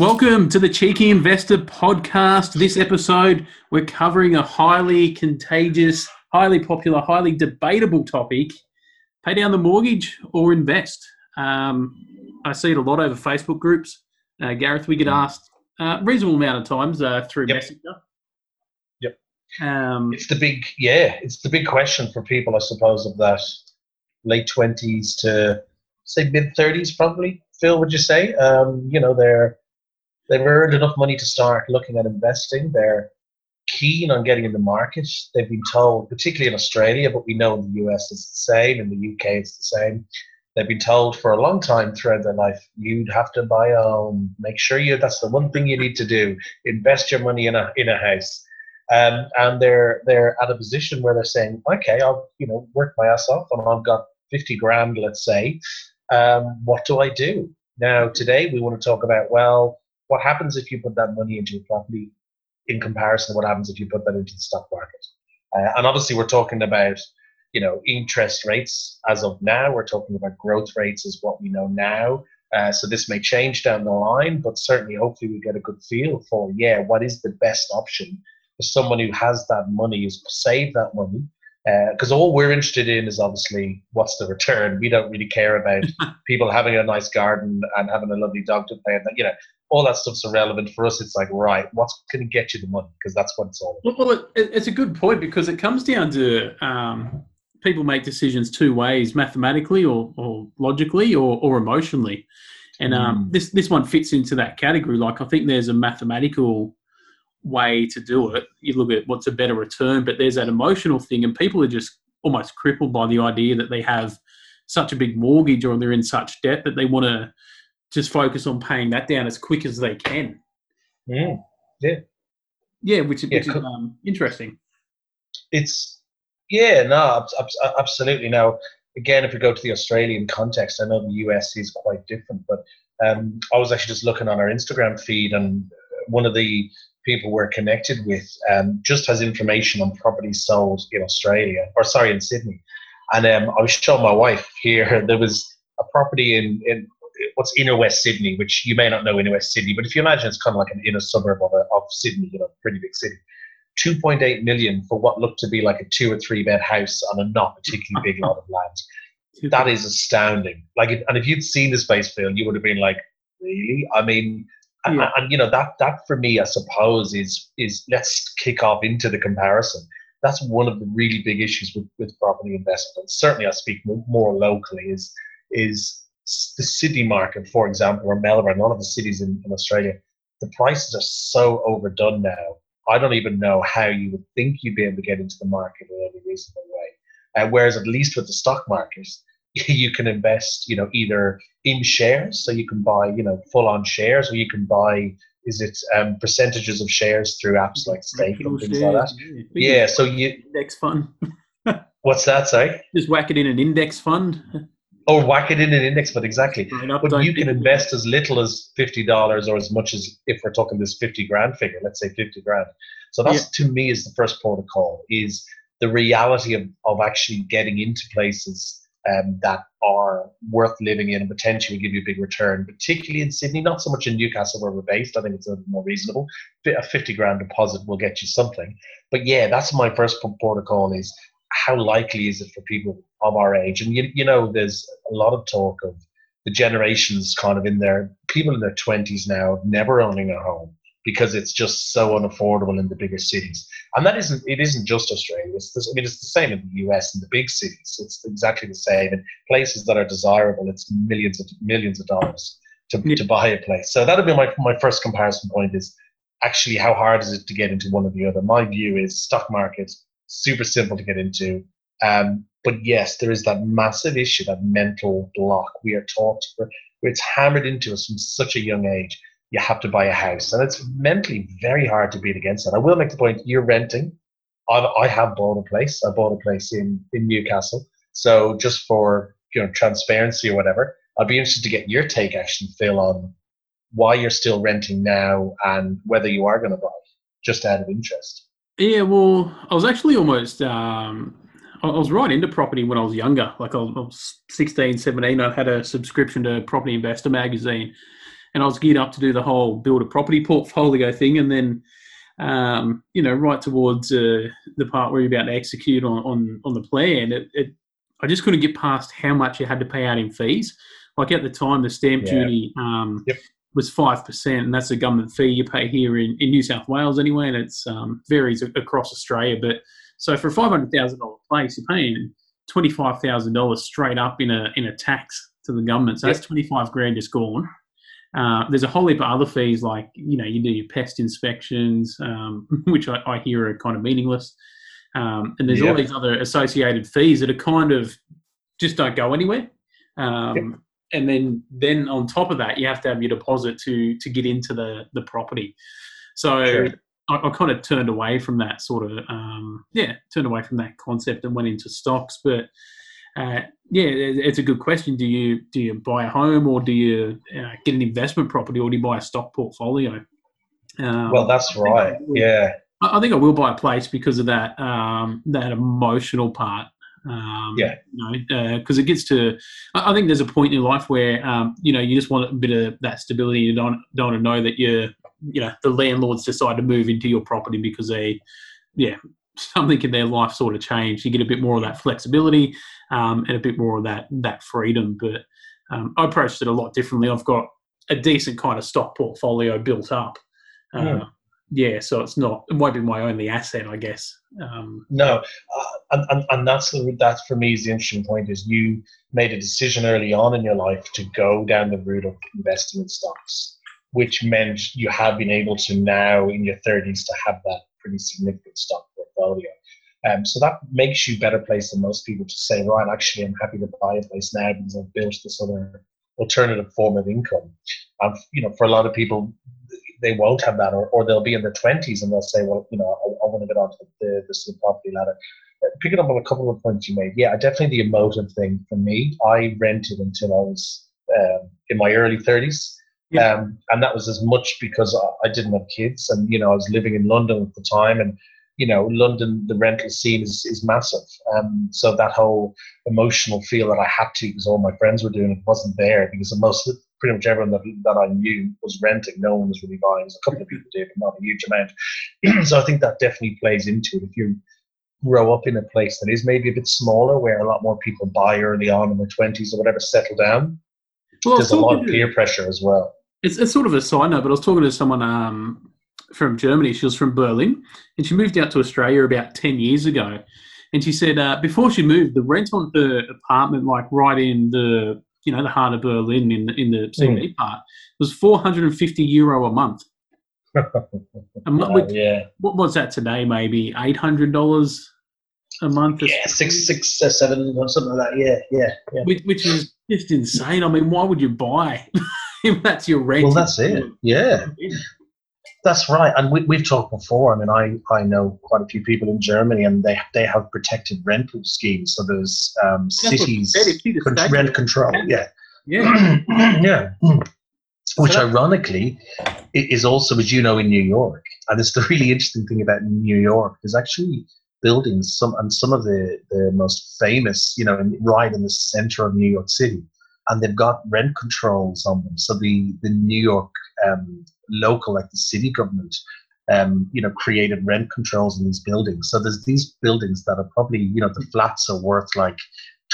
Welcome to the Cheeky Investor podcast. This episode, we're covering a highly contagious, highly popular, highly debatable topic pay down the mortgage or invest. Um, I see it a lot over Facebook groups. Uh, Gareth, we get hmm. asked a uh, reasonable amount of times uh, through yep. Messenger. Yep. Um, it's the big, yeah, it's the big question for people, I suppose, of that late 20s to say mid 30s, probably. Phil, would you say? Um, you know, they're they've earned enough money to start looking at investing. They're keen on getting in the market. They've been told, particularly in Australia, but we know in the US it's the same, in the UK it's the same. They've been told for a long time throughout their life, you'd have to buy a home. Make sure you that's the one thing you need to do. Invest your money in a in a house. Um, and they're they're at a position where they're saying, okay, I'll you know work my ass off, and I've got fifty grand, let's say. Um, what do I do now? Today we want to talk about well, what happens if you put that money into a property in comparison to what happens if you put that into the stock market. Uh, and obviously, we're talking about you know interest rates as of now. We're talking about growth rates as what we know now. Uh, so this may change down the line, but certainly, hopefully, we get a good feel for yeah, what is the best option for someone who has that money is save that money. Because uh, all we're interested in is obviously what's the return. We don't really care about people having a nice garden and having a lovely dog to play. You know, all that stuff's irrelevant for us. It's like, right, what's going to get you the money? Because that's what it's all about. Well, it, it's a good point because it comes down to um, people make decisions two ways mathematically or, or logically or, or emotionally. And um, mm. this, this one fits into that category. Like, I think there's a mathematical way to do it. You look at what's a better return, but there's that emotional thing, and people are just almost crippled by the idea that they have such a big mortgage or they're in such debt that they want to just focus on paying that down as quick as they can. Yeah, yeah, yeah, which, yeah, which is um, interesting. It's yeah, no, absolutely. Now, again, if we go to the Australian context, I know the US is quite different, but um, I was actually just looking on our Instagram feed, and one of the people we're connected with um, just has information on properties sold in Australia, or sorry, in Sydney. And um, I was showing my wife here. There was a property in, in what's inner West Sydney, which you may not know inner West Sydney, but if you imagine it's kind of like an inner suburb of, a, of Sydney, you know, pretty big city. 2.8 million for what looked to be like a two or three bed house on a not particularly big lot of land. That is astounding. Like, and if you'd seen the space, Phil, you would have been like, really? I mean, yeah. and, and, you know that that for me, I suppose, is is let's kick off into the comparison. That's one of the really big issues with, with property investment. Certainly, I speak more, more locally. Is is the Sydney market, for example, or Melbourne, lot of the cities in, in Australia, the prices are so overdone now. I don't even know how you would think you'd be able to get into the market in any reasonable way. Uh, whereas at least with the stock market, you can invest, you know, either in shares, so you can buy, you know, full on shares, or you can buy, is it um, percentages of shares through apps like Stake and things shares, like that. Yeah, yeah so you index fund. what's that? say? just whack it in an index fund. Or whack it in an index fund exactly. But you can invest as little as fifty dollars or as much as if we're talking this fifty grand figure, let's say fifty grand. So that's yeah. to me is the first protocol is the reality of, of actually getting into places um, that are worth living in and potentially give you a big return, particularly in Sydney, not so much in Newcastle where we're based. I think it's a little more reasonable. A 50 grand deposit will get you something. But yeah, that's my first protocol is how likely is it for people of our age? And you, you know, there's a lot of talk of the generations kind of in their people in their 20s now never owning a home because it's just so unaffordable in the bigger cities. And that isn't it isn't just Australia. It's I mean it's the same in the US in the big cities. It's exactly the same in places that are desirable. It's millions of millions of dollars to, yeah. to buy a place. So that'll be my my first comparison point is actually how hard is it to get into one or the other. My view is stock market super simple to get into. Um, but yes, there is that massive issue, that mental block. We are taught, it's hammered into us from such a young age. You have to buy a house, and it's mentally very hard to beat against that. I will make the point: you're renting. I've, I have bought a place. I bought a place in in Newcastle. So just for you know transparency or whatever, I'd be interested to get your take, actually, Phil, on why you're still renting now and whether you are going to buy, just out of interest. Yeah, well, I was actually almost, um, I was right into property when I was younger. Like I was, 16, 17, I had a subscription to Property Investor magazine. and I was geared up to do the whole build a property portfolio thing, and then um, you know, right towards uh, the part where you're about to execute on on, on the plan, it, it, I just couldn't get past how much you had to pay out in fees. Like at the time, the stamp yeah. duty um, yep. was five percent, and that's a government fee you pay here in, in New South Wales anyway, and it um, varies across Australia. But so for a five hundred thousand dollar place, you're paying twenty five thousand dollars straight up in a in a tax to the government. So yep. that's twenty five grand just gone. Uh, there's a whole heap of other fees, like you know, you do your pest inspections, um, which I, I, hear are kind of meaningless, um, and there's all these other associated fees that are kind of just don't go anywhere. Um, and then, then on top of that, you have to have your deposit to to get into the the property. So sure. I, I, kind of turned away from that sort of um, yeah, turned away from that concept and went into stocks, but uh, yeah, it's a good question. Do you do you buy a home or do you uh, get an investment property or do you buy a stock portfolio? Um, well, that's right. I will, yeah, I think I will buy a place because of that um, that emotional part. Um, yeah, you know, because uh, it gets to. I think there's a point in your life where um, you know you just want a bit of that stability. You don't don't want to know that you're you know the landlords decide to move into your property because they yeah something in their life sort of changed. You get a bit more of that flexibility um, and a bit more of that that freedom. But um, I approached it a lot differently. I've got a decent kind of stock portfolio built up. Uh, mm. Yeah, so it's not it won't be my only asset, I guess. Um, no, uh, and, and, and that's the that's for me is the interesting point is you made a decision early on in your life to go down the route of investing in stocks, which meant you have been able to now in your thirties to have that pretty significant stock portfolio. Um, so that makes you better placed than most people to say, right, actually, I'm happy to buy a place now because I've built this other alternative form of income. And, you know, for a lot of people, they won't have that, or, or they'll be in their 20s and they'll say, well, you know, I, I want to get onto the, the, the property ladder. Uh, picking up on a couple of points you made, yeah, definitely the emotive thing for me. I rented until I was um, in my early 30s. Yeah. Um, and that was as much because I, didn't have kids and, you know, I was living in London at the time and you know, London, the rental scene is, is massive. Um, so that whole emotional feel that I had to because all my friends were doing it wasn't there because most pretty much everyone that, that I knew was renting. No one was really buying. a couple of people did, but not a huge amount. so I think that definitely plays into it. If you grow up in a place that is maybe a bit smaller, where a lot more people buy early on in their twenties or whatever, settle down. Well, there's a lot of peer pressure as well. It's, it's sort of a side note, but I was talking to someone um, from Germany. She was from Berlin, and she moved out to Australia about ten years ago. And she said uh, before she moved, the rent on her apartment, like right in the you know the heart of Berlin in the, in the CBD mm. part, was four hundred and fifty euro a month. a month oh, yeah. What was that today? Maybe eight hundred dollars a month. Yeah, six, six, uh, seven, or something like that. Yeah, yeah, yeah. Which, which is just insane. I mean, why would you buy? That's your rent. Well, that's it. Yeah. That's right, and we, we've talked before. I mean, I, I know quite a few people in Germany, and they they have protected rental schemes. So there's um, cities con- rent control. Yeah, yeah, yeah. Which ironically is also, as you know, in New York. And it's the really interesting thing about New York. is actually buildings, some and some of the the most famous, you know, in, right in the center of New York City, and they've got rent controls on them. So the the New York um, local, like the city government, um, you know, created rent controls in these buildings. So there's these buildings that are probably, you know, the flats are worth like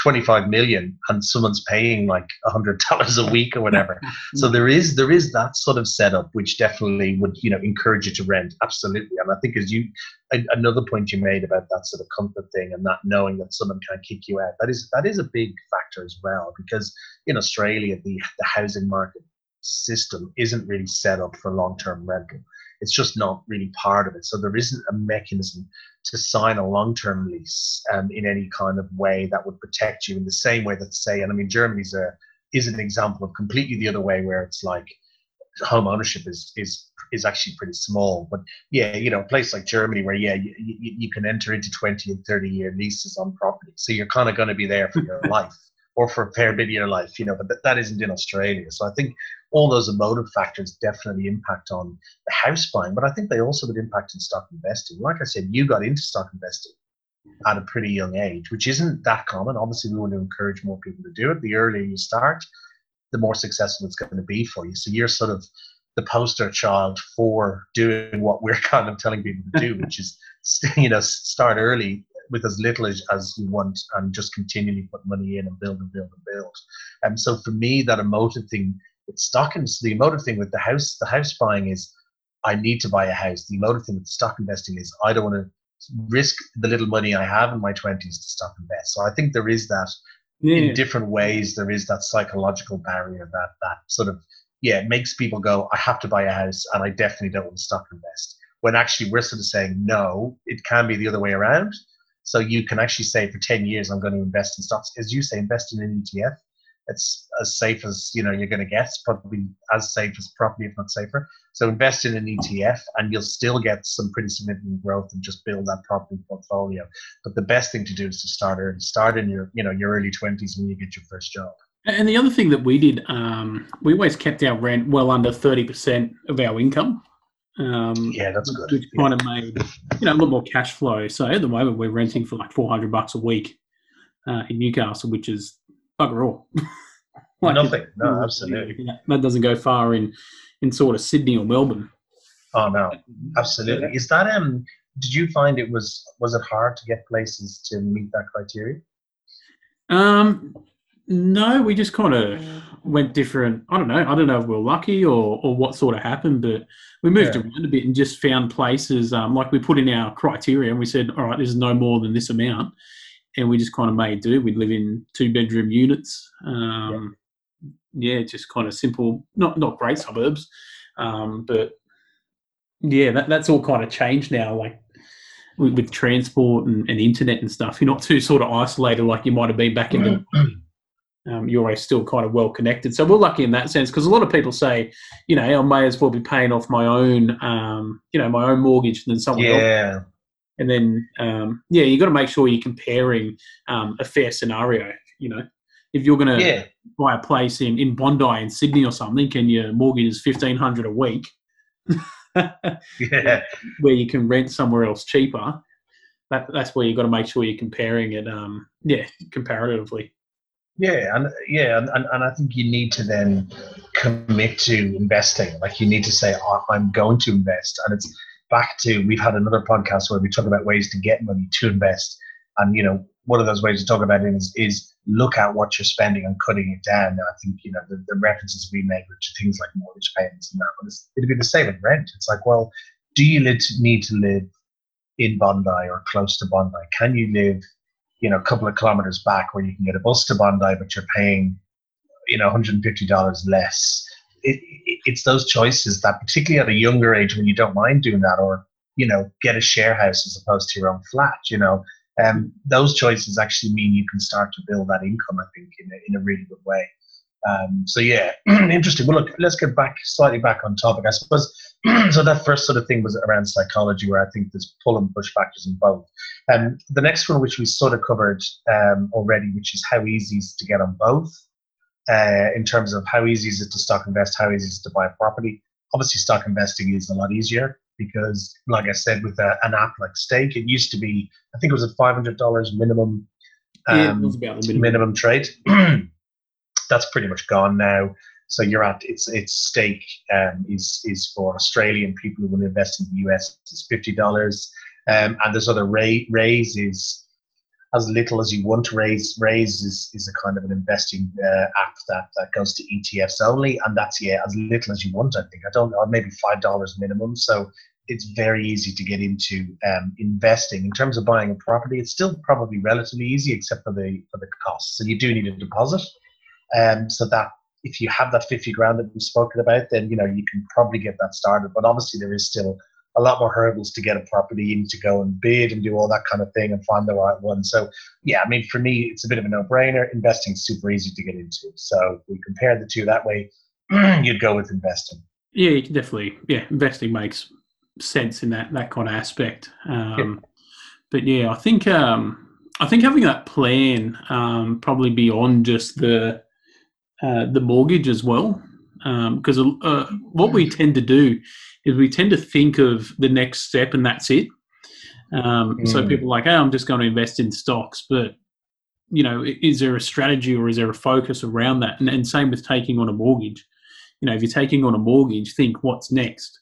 25 million and someone's paying like hundred dollars a week or whatever. so there is there is that sort of setup which definitely would you know encourage you to rent absolutely. And I think as you another point you made about that sort of comfort thing and that knowing that someone can kick you out that is that is a big factor as well because in Australia the the housing market system isn't really set up for long term rental. It's just not really part of it. So there isn't a mechanism to sign a long term lease um, in any kind of way that would protect you in the same way that, say, and I mean, Germany's a, is an example of completely the other way where it's like home ownership is, is is actually pretty small. But yeah, you know, a place like Germany where yeah, you, you, you, can enter into 20 and 30 year leases on property. So you're kind of going to be there for your life or for a fair bit of your life, you know, but that, that isn't in Australia. So I think all those emotive factors definitely impact on the house buying, but I think they also would impact in stock investing. Like I said, you got into stock investing at a pretty young age, which isn't that common. Obviously, we want to encourage more people to do it. The earlier you start, the more successful it's going to be for you. So you're sort of the poster child for doing what we're kind of telling people to do, which is you know start early with as little as, as you want and just continually put money in and build and build and build. And so for me, that emotive thing with stockings, the emotive thing with the house, the house buying is I need to buy a house. The emotive thing with stock investing is I don't want to risk the little money I have in my 20s to stock invest. So I think there is that yeah. in different ways. There is that psychological barrier that, that sort of, yeah, it makes people go, I have to buy a house and I definitely don't want to stock invest. When actually we're sort of saying, no, it can be the other way around. So you can actually say for 10 years, I'm going to invest in stocks. As you say, invest in an ETF. It's as safe as you know you're going to get. probably as safe as property, if not safer. So invest in an ETF, and you'll still get some pretty significant growth and just build that property portfolio. But the best thing to do is to start early. Start in your you know your early 20s when you get your first job. And the other thing that we did, um, we always kept our rent well under 30% of our income. Um, yeah, that's good. Which yeah. kind of made you know a lot more cash flow. So at the moment, we're renting for like four hundred bucks a week uh, in Newcastle, which is bugger all. like Nothing. No, absolutely. Yeah, that doesn't go far in in sort of Sydney or Melbourne. Oh no, absolutely. Is that um? Did you find it was was it hard to get places to meet that criteria? Um, no, we just kind of went different. I don't know. I don't know if we are lucky or, or what sort of happened, but we moved yeah. around a bit and just found places. Um, like we put in our criteria and we said, all right, there's no more than this amount, and we just kind of made do. We'd live in two bedroom units. Um, yeah. yeah. just kind of simple. Not not great suburbs, um, but yeah, that, that's all kind of changed now. Like with, with transport and, and, internet and stuff, you're not too sort of isolated like you might have been back in the um, you're always still kind of well connected. So we're lucky in that sense because a lot of people say, you know, I may as well be paying off my own, um, you know, my own mortgage than someone yeah. else. And then, um, yeah, you got to make sure you're comparing um, a fair scenario. You know, if you're going to yeah. buy a place in, in Bondi in Sydney or something, and your mortgage is fifteen hundred a week, yeah, where you can rent somewhere else cheaper. That, that's where you've got to make sure you're comparing it. Um, yeah, comparatively. Yeah, and yeah, and, and, I think you need to then commit to investing. Like you need to say, oh, I'm going to invest. And it's back to we've had another podcast where we talk about ways to get money to invest. And you know, one of those ways to talk about it is, is look at what you're spending and cutting it down. Now, I think you know the, the references we make to things like mortgage payments and that, but it'd be the same with rent. It's like, well, do you need to live in Bondi or close to Bondi? Can you live you know, a couple of kilometers back where you can get a bus to Bondi, but you're paying, you know, $150 less. It, it, it's those choices that, particularly at a younger age, when you don't mind doing that, or you know, get a share house as opposed to your own flat. You know, um, those choices actually mean you can start to build that income. I think in a, in a really good way. Um, so yeah, interesting. Well, look, let's get back slightly back on topic. I suppose so. That first sort of thing was around psychology, where I think there's pull and push factors in both. And um, the next one, which we sort of covered um, already, which is how easy is to get on both. Uh, in terms of how easy is it to stock invest, how easy is it to buy a property. Obviously, stock investing is a lot easier because, like I said, with a, an app like Stake, it used to be, I think it was a five hundred dollars minimum, um, yeah, minimum. minimum trade. that's pretty much gone now. So you're at its its stake um, is is for Australian people who want to invest in the US. It's fifty dollars, um, and there's other Raiz Raiz is as little as you want to raise. Raiz is, is a kind of an investing uh, app that, that goes to ETFs only, and that's yeah as little as you want. I think I don't know maybe five dollars minimum. So it's very easy to get into um, investing. In terms of buying a property, it's still probably relatively easy, except for the for the costs. So you do need a deposit. Um, so that if you have that 50 grand that we've spoken about, then you know you can probably get that started. But obviously there is still a lot more hurdles to get a property. You need to go and bid and do all that kind of thing and find the right one. So yeah, I mean for me it's a bit of a no-brainer. Investing is super easy to get into. So we compare the two that way, you'd go with investing. Yeah, you can definitely yeah, investing makes sense in that that kind of aspect. Um, yeah. But yeah, I think um, I think having that plan um, probably beyond just the uh, the mortgage as well. Because um, uh, what we tend to do is we tend to think of the next step and that's it. Um, mm. So people are like, oh, I'm just going to invest in stocks. But you know, is there a strategy or is there a focus around that? And, and same with taking on a mortgage. You know, if you're taking on a mortgage, think what's next.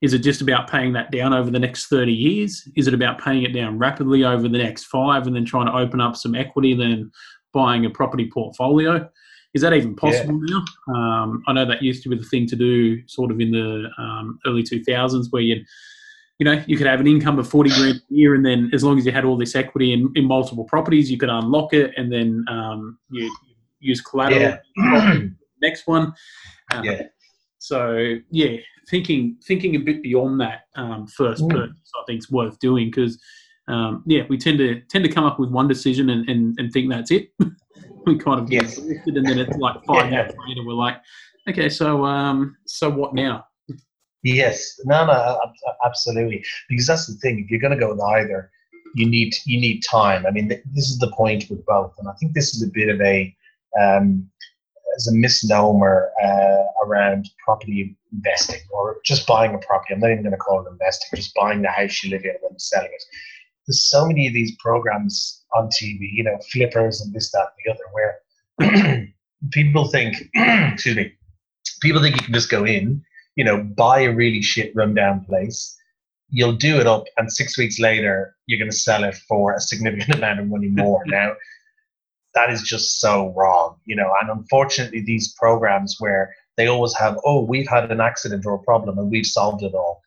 Is it just about paying that down over the next 30 years? Is it about paying it down rapidly over the next five and then trying to open up some equity, then buying a property portfolio? Is that even possible yeah. now? Um, I know that used to be the thing to do sort of in the um, early 2000s where you'd you know, you could have an income of 40 grand a year, and then as long as you had all this equity in, in multiple properties, you could unlock it and then um, you, use collateral. Yeah. next one. Um, yeah. So yeah, thinking thinking a bit beyond that um, first mm. purchase, I think is worth doing because um, yeah, we tend to tend to come up with one decision and, and, and think that's it. we kind of get yes. and then it's like five yeah. years later we're like, okay, so um, so what now? Yes, no, no, absolutely. Because that's the thing. If you're going to go with either, you need you need time. I mean, this is the point with both, and I think this is a bit of a um, as a misnomer uh, around property investing or just buying a property. I'm not even going to call it investing. Just buying the house you live in and then selling it. There's so many of these programs on TV, you know, flippers and this, that, and the other, where people think, excuse me, people think you can just go in you know, buy a really shit rundown place. You'll do it up, and six weeks later, you're going to sell it for a significant amount of money more. now, that is just so wrong, you know. And unfortunately, these programs where they always have, oh, we've had an accident or a problem and we've solved it all.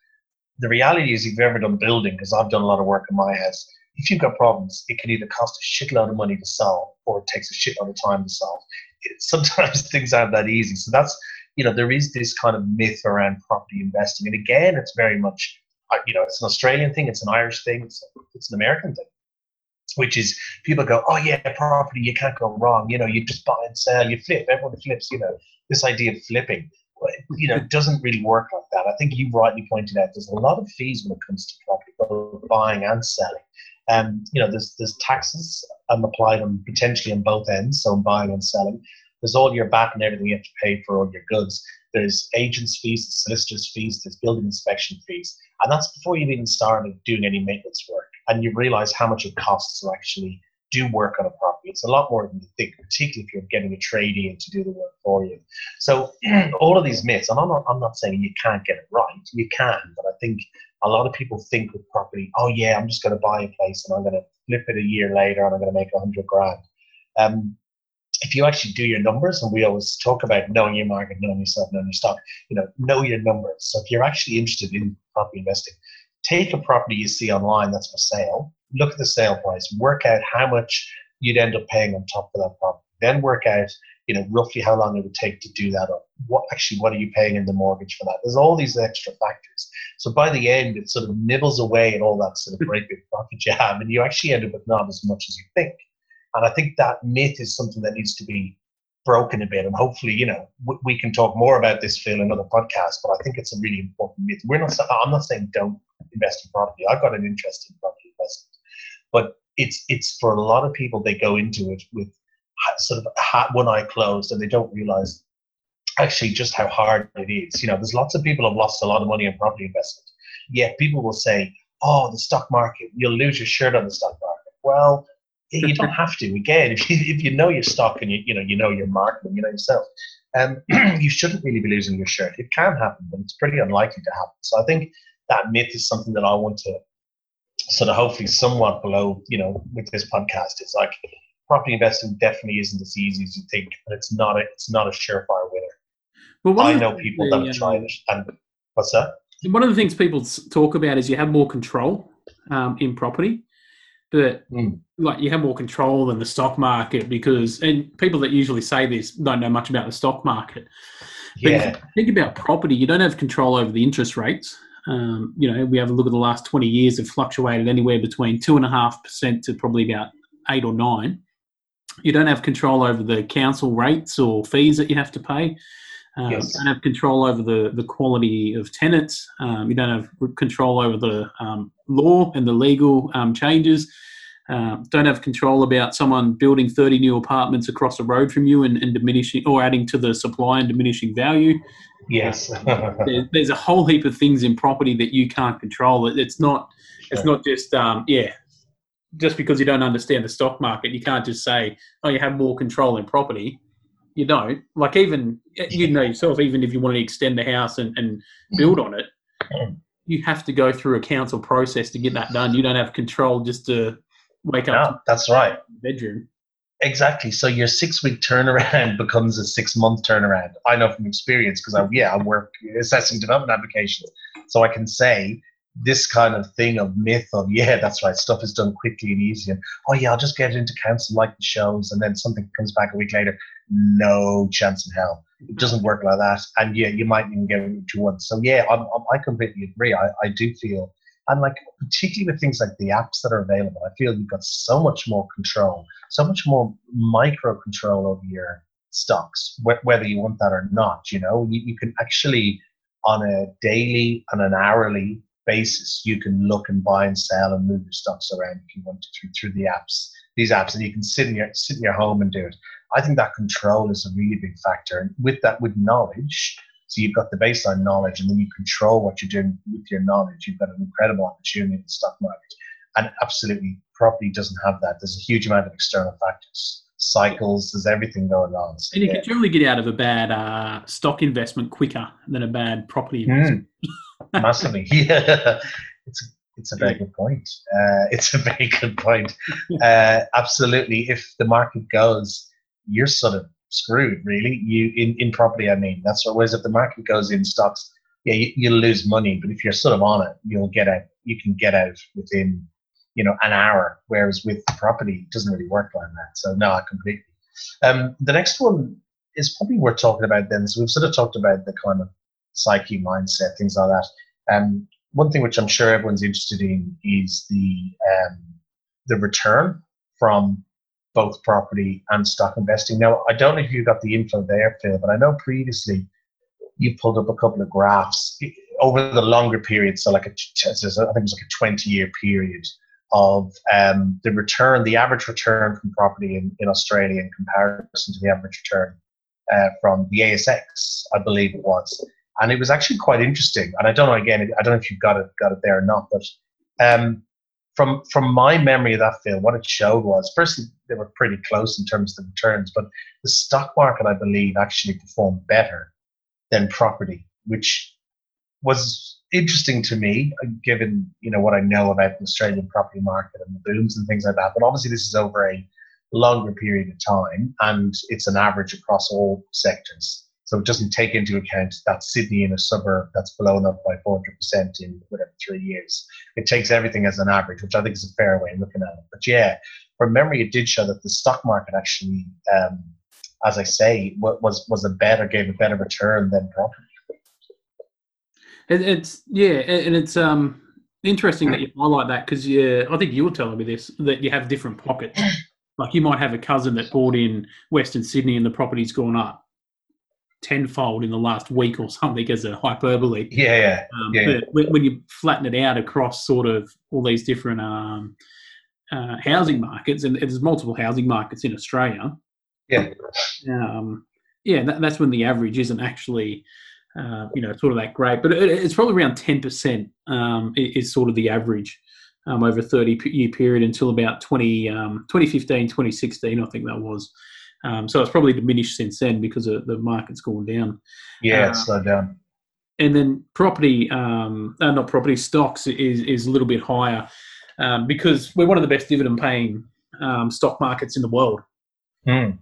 The reality is, if you've ever done building, because I've done a lot of work in my house, if you've got problems, it can either cost a shitload of money to solve or it takes a shitload of time to solve. It, sometimes things aren't that easy. So that's you know, there is this kind of myth around property investing. And again, it's very much, uh, you know, it's an Australian thing, it's an Irish thing, it's, it's an American thing, which is people go, oh, yeah, property, you can't go wrong. You know, you just buy and sell, you flip, everyone flips, you know, this idea of flipping. You know, it doesn't really work like that. I think you rightly pointed out there's a lot of fees when it comes to property, both buying and selling. And um, you know, there's there's taxes and applied on potentially on both ends, so on buying and selling. There's all your VAT and everything you have to pay for all your goods. There's agents' fees, there's solicitors' fees, there's building inspection fees. And that's before you've even started doing any maintenance work. And you realize how much it costs to actually do work on a property. It's a lot more than you think, particularly if you're getting a tradie in to do the work for you. So all of these myths, and I'm not, I'm not saying you can't get it right. You can, but I think a lot of people think with property, oh yeah, I'm just going to buy a place and I'm going to flip it a year later and I'm going to make a hundred grand. Um, if you actually do your numbers, and we always talk about knowing your market, knowing yourself, knowing your stock, you know, know your numbers. So if you're actually interested in property investing, take a property you see online that's for sale, look at the sale price, work out how much you'd end up paying on top of that property, then work out, you know, roughly how long it would take to do that or What actually, what are you paying in the mortgage for that? There's all these extra factors. So by the end, it sort of nibbles away at all that sort of great big profit you have, and you actually end up with not as much as you think. And I think that myth is something that needs to be broken a bit. And hopefully, you know, we can talk more about this, Phil, in another podcast. But I think it's a really important myth. We're not. I'm not saying don't invest in property. I've got an interest in property investment, but it's it's for a lot of people. They go into it with sort of one eye closed, and they don't realize actually just how hard it is. You know, there's lots of people have lost a lot of money in property investment. Yet people will say, "Oh, the stock market, you'll lose your shirt on the stock market." Well, you don't have to. Again, if you, if you know your stock and you, you know you know your market and you know yourself, um, you shouldn't really be losing your shirt. It can happen, but it's pretty unlikely to happen. So I think that myth is something that I want to sort of hopefully somewhat below, you know, with this podcast. It's like property investing definitely isn't as easy as you think, but it's not a it's not a surefire winner. Well, I know people the, that have tried it, and what's that? One of the things people talk about is you have more control um, in property but mm. like you have more control than the stock market because and people that usually say this don't know much about the stock market but yeah. think about property you don't have control over the interest rates um, you know we have a look at the last 20 years have fluctuated anywhere between 2.5% to probably about 8 or 9 you don't have control over the council rates or fees that you have to pay um, yes. You don't have control over the, the quality of tenants. Um, you don't have control over the um, law and the legal um, changes. Uh, don't have control about someone building 30 new apartments across the road from you and, and diminishing or adding to the supply and diminishing value. Yes. there, there's a whole heap of things in property that you can't control. It, it's not. It's not just um, yeah. just because you don't understand the stock market, you can't just say, "Oh, you have more control in property." You don't. Like even you know yourself. Even if you want to extend the house and, and build on it, you have to go through a council process to get that done. You don't have control just to wake up. No, that's right. Bedroom. Exactly. So your six week turnaround becomes a six month turnaround. I know from experience because I yeah I work assessing development applications, so I can say this kind of thing of myth of yeah that's right stuff is done quickly and easy and oh yeah I'll just get it into council like the shows and then something comes back a week later. No chance in hell. It doesn't work like that. And yeah, you might even get what you want. So yeah, I'm, I'm, i completely agree. I, I do feel and like particularly with things like the apps that are available, I feel you've got so much more control, so much more micro control over your stocks, wh- whether you want that or not. You know, you, you can actually on a daily and an hourly basis, you can look and buy and sell and move your stocks around if you want to through through the apps, these apps, and you can sit in your sit in your home and do it. I think that control is a really big factor, and with that, with knowledge, so you've got the baseline knowledge, and then you control what you're doing with your knowledge. You've got an incredible opportunity in the stock market, and absolutely, property doesn't have that. There's a huge amount of external factors, cycles. There's everything going on. So, and you yeah. can generally get out of a bad uh, stock investment quicker than a bad property investment. Mm. Massively, yeah. It's it's a very good point. Uh, it's a very good point. Uh, absolutely. If the market goes, you're sort of screwed really. You in, in property i mean. That's whereas if the market goes in stocks yeah you, you'll lose money but if you're sort of on it you'll get out you can get out within you know an hour. Whereas with property it doesn't really work like that. So no i completely um, the next one is probably worth talking about then. So we've sort of talked about the kind of psyche mindset things like that. Um, one thing which i'm sure everyone's interested in is the um, the return from both property and stock investing. Now, I don't know if you got the info there, Phil, but I know previously you pulled up a couple of graphs over the longer period. So, like a, I think it was like a 20 year period of um, the return, the average return from property in, in Australia in comparison to the average return uh, from the ASX, I believe it was. And it was actually quite interesting. And I don't know, again, I don't know if you've got it, got it there or not, but um, from from my memory of that film, what it showed was firstly they were pretty close in terms of the returns, but the stock market, I believe, actually performed better than property, which was interesting to me, uh, given you know what I know about the Australian property market and the booms and things like that. But obviously, this is over a longer period of time, and it's an average across all sectors. So it doesn't take into account that Sydney in a suburb that's blown up by 400% in whatever three years. It takes everything as an average, which I think is a fair way of looking at it. But yeah, from memory, it did show that the stock market actually, um, as I say, was was a better gave a better return than property. it's yeah, and it's um interesting that you highlight that because yeah, I think you were telling me this that you have different pockets. Like you might have a cousin that bought in Western Sydney and the property's gone up tenfold in the last week or something as a hyperbole. Yeah, yeah. Um, yeah. But when, when, you flatten it out across sort of all these different um, uh, housing markets, and there's multiple housing markets in Australia. Yeah. Um, yeah, that, that's when the average isn't actually, uh, you know, sort of that great. But it, it's probably around 10% um, is sort of the average um, over a 30 year period until about 20, um, 2015, 2016, I think that was. Um, so it's probably diminished since then because the market's gone down. Yeah, it's uh, slowed down. And then property, um, uh, not property stocks, is is a little bit higher um, because we're one of the best dividend paying um, stock markets in the world. Mm.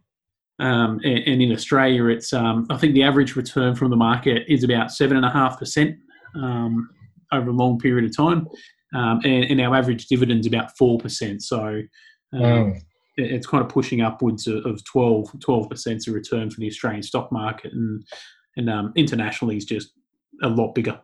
and, and, in Australia, it's um, I think the average return from the market is about seven and a half percent um, over a long period of time, and, and, our average dividend is about four percent. So. Mm it's kind of pushing upwards of 12 percent of return for the Australian stock market, and and um, internationally is just a lot bigger.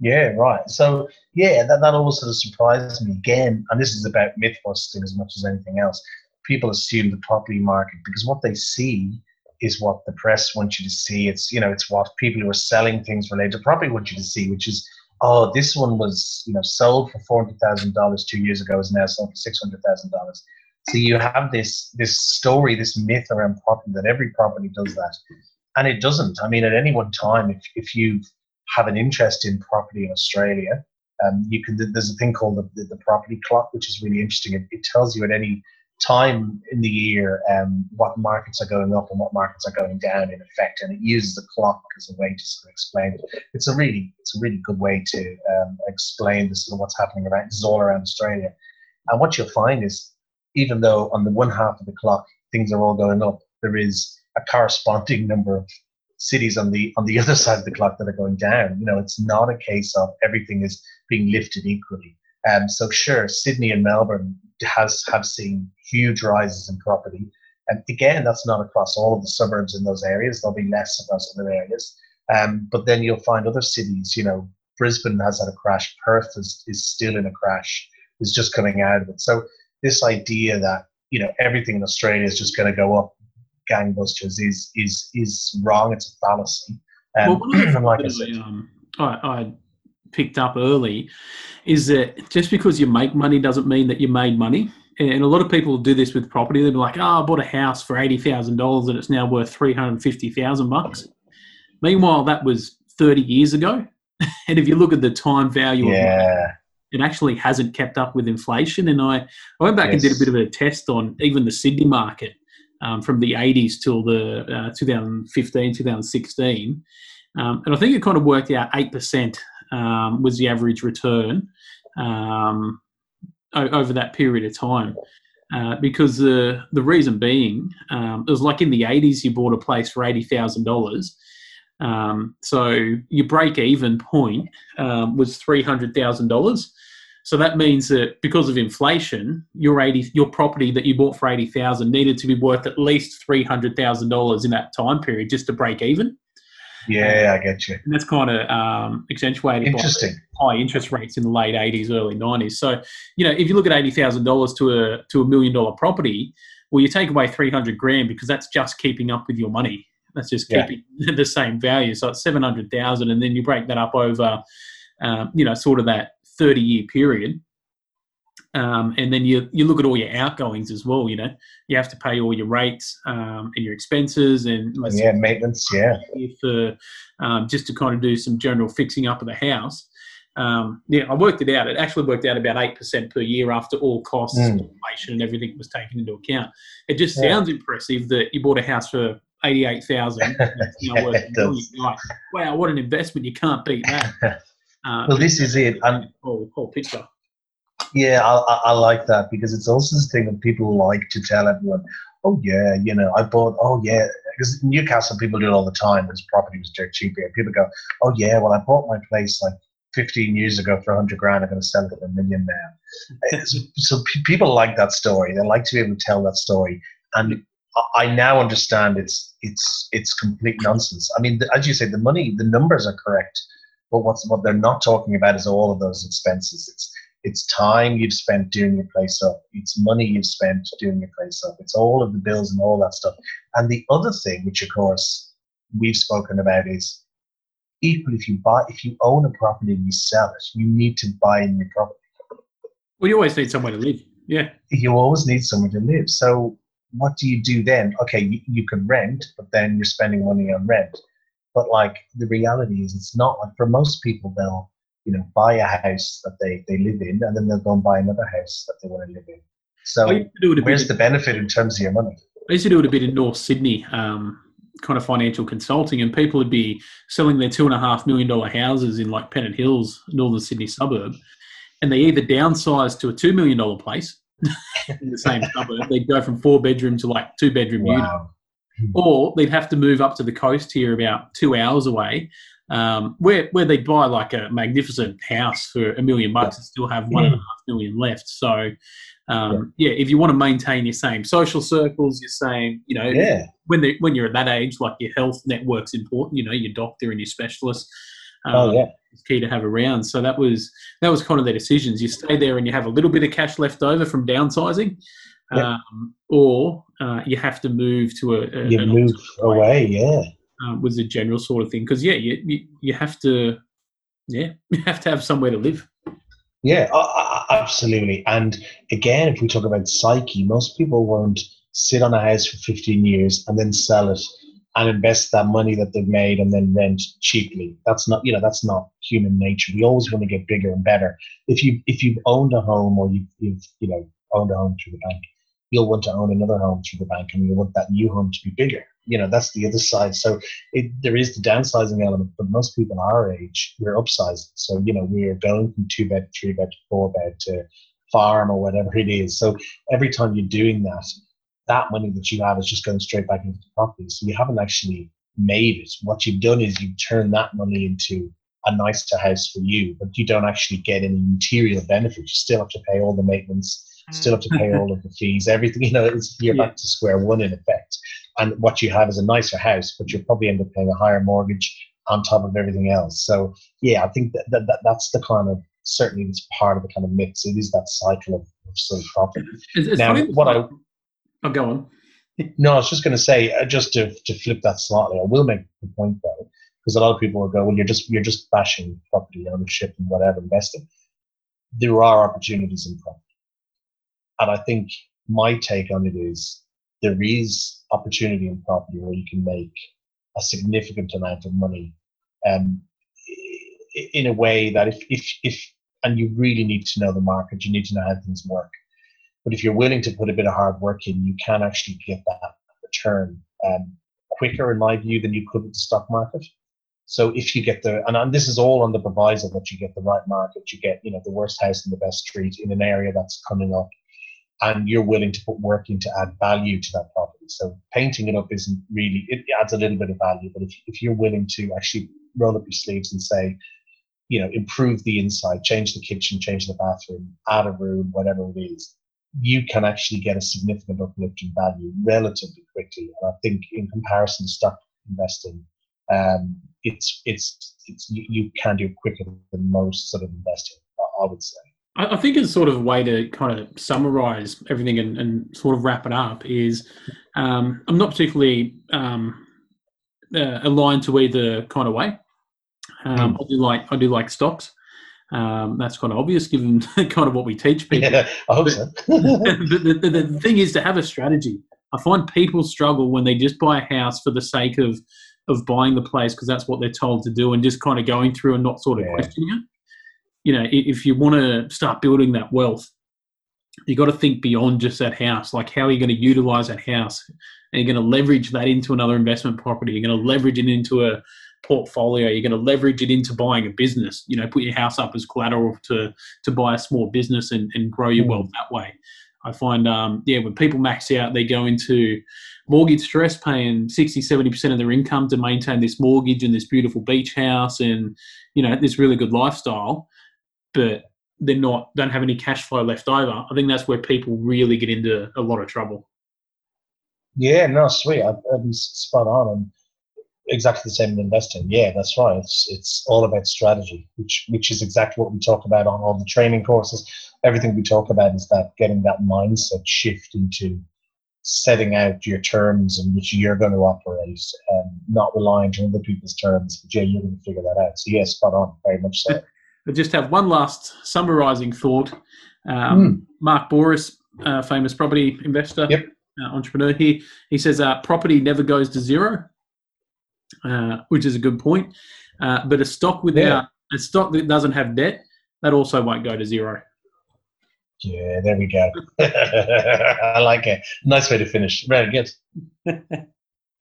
Yeah, right. So yeah, that that always sort of surprises me again, and this is about myth busting as much as anything else. People assume the property market because what they see is what the press wants you to see. It's you know it's what people who are selling things related to property want you to see, which is oh this one was you know sold for four hundred thousand dollars two years ago is now sold for six hundred thousand dollars so you have this this story, this myth around property that every property does that, and it doesn't. I mean, at any one time, if if you have an interest in property in Australia, Um, you can there's a thing called the, the, the, property clock, which is really interesting. It, it tells you at any time in the year um, what markets are going up and what markets are going down in effect, and it uses the clock as a way to sort of explain it. It's a really it's a really good way to um, explain this sort of what's happening around all around Australia. And what you'll find is, even though on the one half of the clock things are all going up, there is a corresponding number of cities on the on the other side of the clock that are going down. You know, it's not a case of everything is being lifted equally. Um, so sure, Sydney and Melbourne has have seen huge rises in property. And again, that's not across all of the suburbs in those areas. There'll be less across other areas. Um, but then you'll find other cities, you know, Brisbane has had a crash. Perth is, is still in a crash, is just coming out of it. So this idea that, you know, everything in Australia is just going to go up gangbusters is, is, is wrong. It's a fallacy. Um, well, like I, said, um, I, I picked up early is that just because you make money doesn't mean that you made money. And a lot of people do this with property. They'll be like, "Oh, I bought a house for eighty thousand dollars, and it's now worth three hundred fifty thousand bucks." Meanwhile, that was thirty years ago, and if you look at the time value, yeah. It actually hasn't kept up with inflation. And I, I went back yes. and did a bit of a test on even the Sydney market um, from the '80s till the uh, 2015, 2016, um, and I think it kind of worked out eight percent um, was the average return um, over that period of time. Uh, because the the reason being, um, it was like in the '80s, you bought a place for eighty thousand dollars. Um, so your break even point um, was three hundred thousand dollars. So that means that because of inflation, your eighty your property that you bought for eighty thousand needed to be worth at least three hundred thousand dollars in that time period just to break even. Yeah, I get you. And that's kind of um, accentuated Interesting. by high interest rates in the late 80s, early 90s. So, you know, if you look at $80,000 to a, to a million dollar property, well, you take away 300 grand because that's just keeping up with your money. That's just keeping yeah. the same value. So it's 700,000 and then you break that up over, um, you know, sort of that 30 year period. Um, and then you you look at all your outgoings as well. You know, you have to pay all your rates um, and your expenses and yeah, maintenance. Yeah, for um, just to kind of do some general fixing up of the house. Um, yeah, I worked it out. It actually worked out about eight percent per year after all costs, mm. inflation, and everything was taken into account. It just yeah. sounds impressive that you bought a house for eighty-eight thousand. yeah, like, wow, what an investment! You can't beat that. Uh, well, this is it. And whole, whole picture. Yeah, I, I, like that because it's also this thing that people like to tell everyone, oh, yeah, you know, I bought, oh, yeah. Because in Newcastle, people do it all the time because property was dirt cheap here. People go, oh, yeah, well, I bought my place like 15 years ago for 100 grand. I'm going to sell it at a million now. so p- people like that story. They like to be able to tell that story. And I now understand it's it's it's complete nonsense. I mean, as you say, the money, the numbers are correct, but what's what they're not talking about is all of those expenses. It's it's time you've spent doing your place up. It's money you've spent doing your place up. It's all of the bills and all that stuff. And the other thing, which of course we've spoken about, is equally if you buy, if you own a property and you sell it, you need to buy a new property. Well, you always need somewhere to live. Yeah. You always need somewhere to live. So what do you do then? Okay, you, you can rent, but then you're spending money on rent. But like the reality is, it's not like for most people, they'll you know, buy a house that they, they live in, and then they'll go and buy another house that they want to live in. So where's the benefit in terms of your money? I used to do it a bit in North Sydney, um, kind of financial consulting, and people would be selling their two and a half million dollar houses in like Pennant Hills, northern Sydney suburb, and they either downsize to a two million dollar place in the same suburb, they'd go from four bedroom to like two bedroom wow. unit, or they'd have to move up to the coast here about two hours away um, where where they'd buy like a magnificent house for a million bucks and still have one and a half million left. So, um, yeah. yeah. if you want to maintain your same social circles, your same, you know, yeah. when they when you're at that age, like your health network's important. You know, your doctor and your specialist. Um, oh yeah, it's key to have around. So that was that was kind of their decisions. You stay there and you have a little bit of cash left over from downsizing. Um, or uh, you have to move to a, a you move away, yeah uh, was a general sort of thing. Because yeah, you, you, you have to yeah you have to have somewhere to live. Yeah, uh, absolutely. And again, if we talk about psyche, most people won't sit on a house for 15 years and then sell it and invest that money that they've made and then rent cheaply. That's not, you know, that's not human nature. We always want to get bigger and better. If you if you've owned a home or you've, you've you know owned a home through the bank, you'll want to own another home through the bank, and you want that new home to be bigger. You know, that's the other side. So it, there is the downsizing element, but most people our age we're upsizing. So you know, we're going from two bed, three bed, four bed to farm or whatever it is. So every time you're doing that, that money that you have is just going straight back into the property. So you haven't actually made it. What you've done is you've turned that money into a nicer house for you, but you don't actually get any material benefit. You still have to pay all the maintenance, still have to pay mm. all of the fees, everything. You know, it's, you're yeah. back to square one in effect. And what you have is a nicer house, but you'll probably end up paying a higher mortgage on top of everything else. So yeah, I think that, that, that that's the kind of certainly it's part of the kind of mix. It is that cycle of, of sort of property. It's, it's now, what I I'll go on. no, I was just going to say, uh, just to, to flip that slightly, I will make the point though, because a lot of people will go, well, you're just you're just bashing property ownership and whatever investing. There are opportunities in property, and I think my take on it is there is opportunity in property where you can make a significant amount of money, um, in a way that if if if and you really need to know the market, you need to know how things work but if you're willing to put a bit of hard work in, you can actually get that return um, quicker, in my view, than you could with the stock market. So if you get the, and, and this is all on the proviso that you get the right market, you get, you know, the worst house in the best street in an area that's coming up, and you're willing to put work in to add value to that property. So painting it up isn't really, it adds a little bit of value, but if, if you're willing to actually roll up your sleeves and say, you know, improve the inside, change the kitchen, change the bathroom, add a room, whatever it is, you can actually get a significant uplift in value relatively quickly. And I think in comparison to stock investing, um, it's, it's, it's, you, you can do it quicker than most sort of investing, I would say. I think it's sort of a way to kind of summarize everything and, and sort of wrap it up is um, I'm not particularly um, uh, aligned to either kind of way. Um, mm. I do like I do like stocks. Um, that's kind of obvious given kind of what we teach people. Yeah, I hope but, so. but the, the, the thing is to have a strategy. I find people struggle when they just buy a house for the sake of of buying the place because that's what they're told to do and just kind of going through and not sort of yeah. questioning it. You know, if you want to start building that wealth, you got to think beyond just that house. Like, how are you going to utilize that house? Are you're going to leverage that into another investment property. You're going to leverage it into a portfolio. You're going to leverage it into buying a business. You know, put your house up as collateral to to buy a small business and, and grow your mm. wealth that way. I find, um, yeah, when people max out, they go into mortgage stress, paying 60, 70% of their income to maintain this mortgage and this beautiful beach house and, you know, this really good lifestyle. But they're not, don't have any cash flow left over. I think that's where people really get into a lot of trouble. Yeah, no, sweet. I, I'm spot on. And exactly the same in investing. Yeah, that's right. It's it's all about strategy, which which is exactly what we talk about on all the training courses. Everything we talk about is that getting that mindset shift into setting out your terms in which you're going to operate, and not relying on other people's terms, but yeah, you're going to figure that out. So yes, spot on, very much so. I just have one last summarizing thought. Um, mm. Mark Bouris, uh, famous property investor, yep. uh, entrepreneur here, he says uh, property never goes to zero uh, which is a good point. Uh, but a stock without yeah. a stock that doesn't have debt, that also won't go to zero. Yeah, there we go. I like it. Nice way to finish. Very good.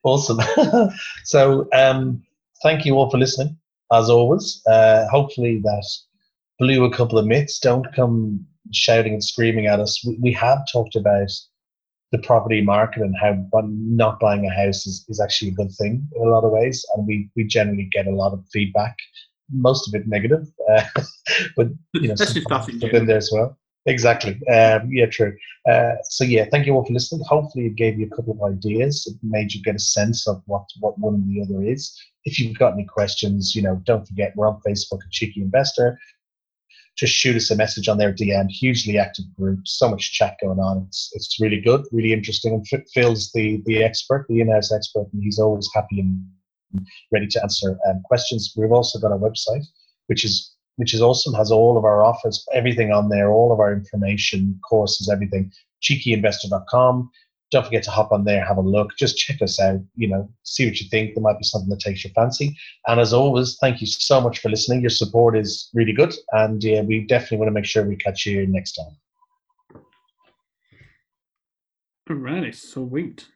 awesome. so, um, thank you all for listening. As always, uh, hopefully that blew a couple of myths. Don't come shouting and screaming at us. We, we have talked about the property market and how not buying a house is, is actually a good thing in a lot of ways. And we, we generally get a lot of feedback, most of it negative, uh, but you know, stuff in there as well. Exactly. Um, yeah, true. Uh, so yeah, thank you all for listening. Hopefully, it gave you a couple of ideas. It made you get a sense of what what one and the other is. If you've got any questions, you know, don't forget we're on Facebook at Cheeky Investor just shoot us a message on their DM. Hugely active group, so much chat going on. It's it's really good, really interesting. And Phil's the the expert, the in-house expert, and he's always happy and ready to answer um, questions. We've also got a website, which is which is awesome. Has all of our offers, everything on there, all of our information, courses, everything. Cheekyinvestor.com. don't forget to hop on there, have a look, just check us out, you know, see what you think. There might be something that takes your fancy. And as always, thank you so much for listening. Your support is really good. And yeah, we definitely want to make sure we catch you next time. Alrighty, so sweet.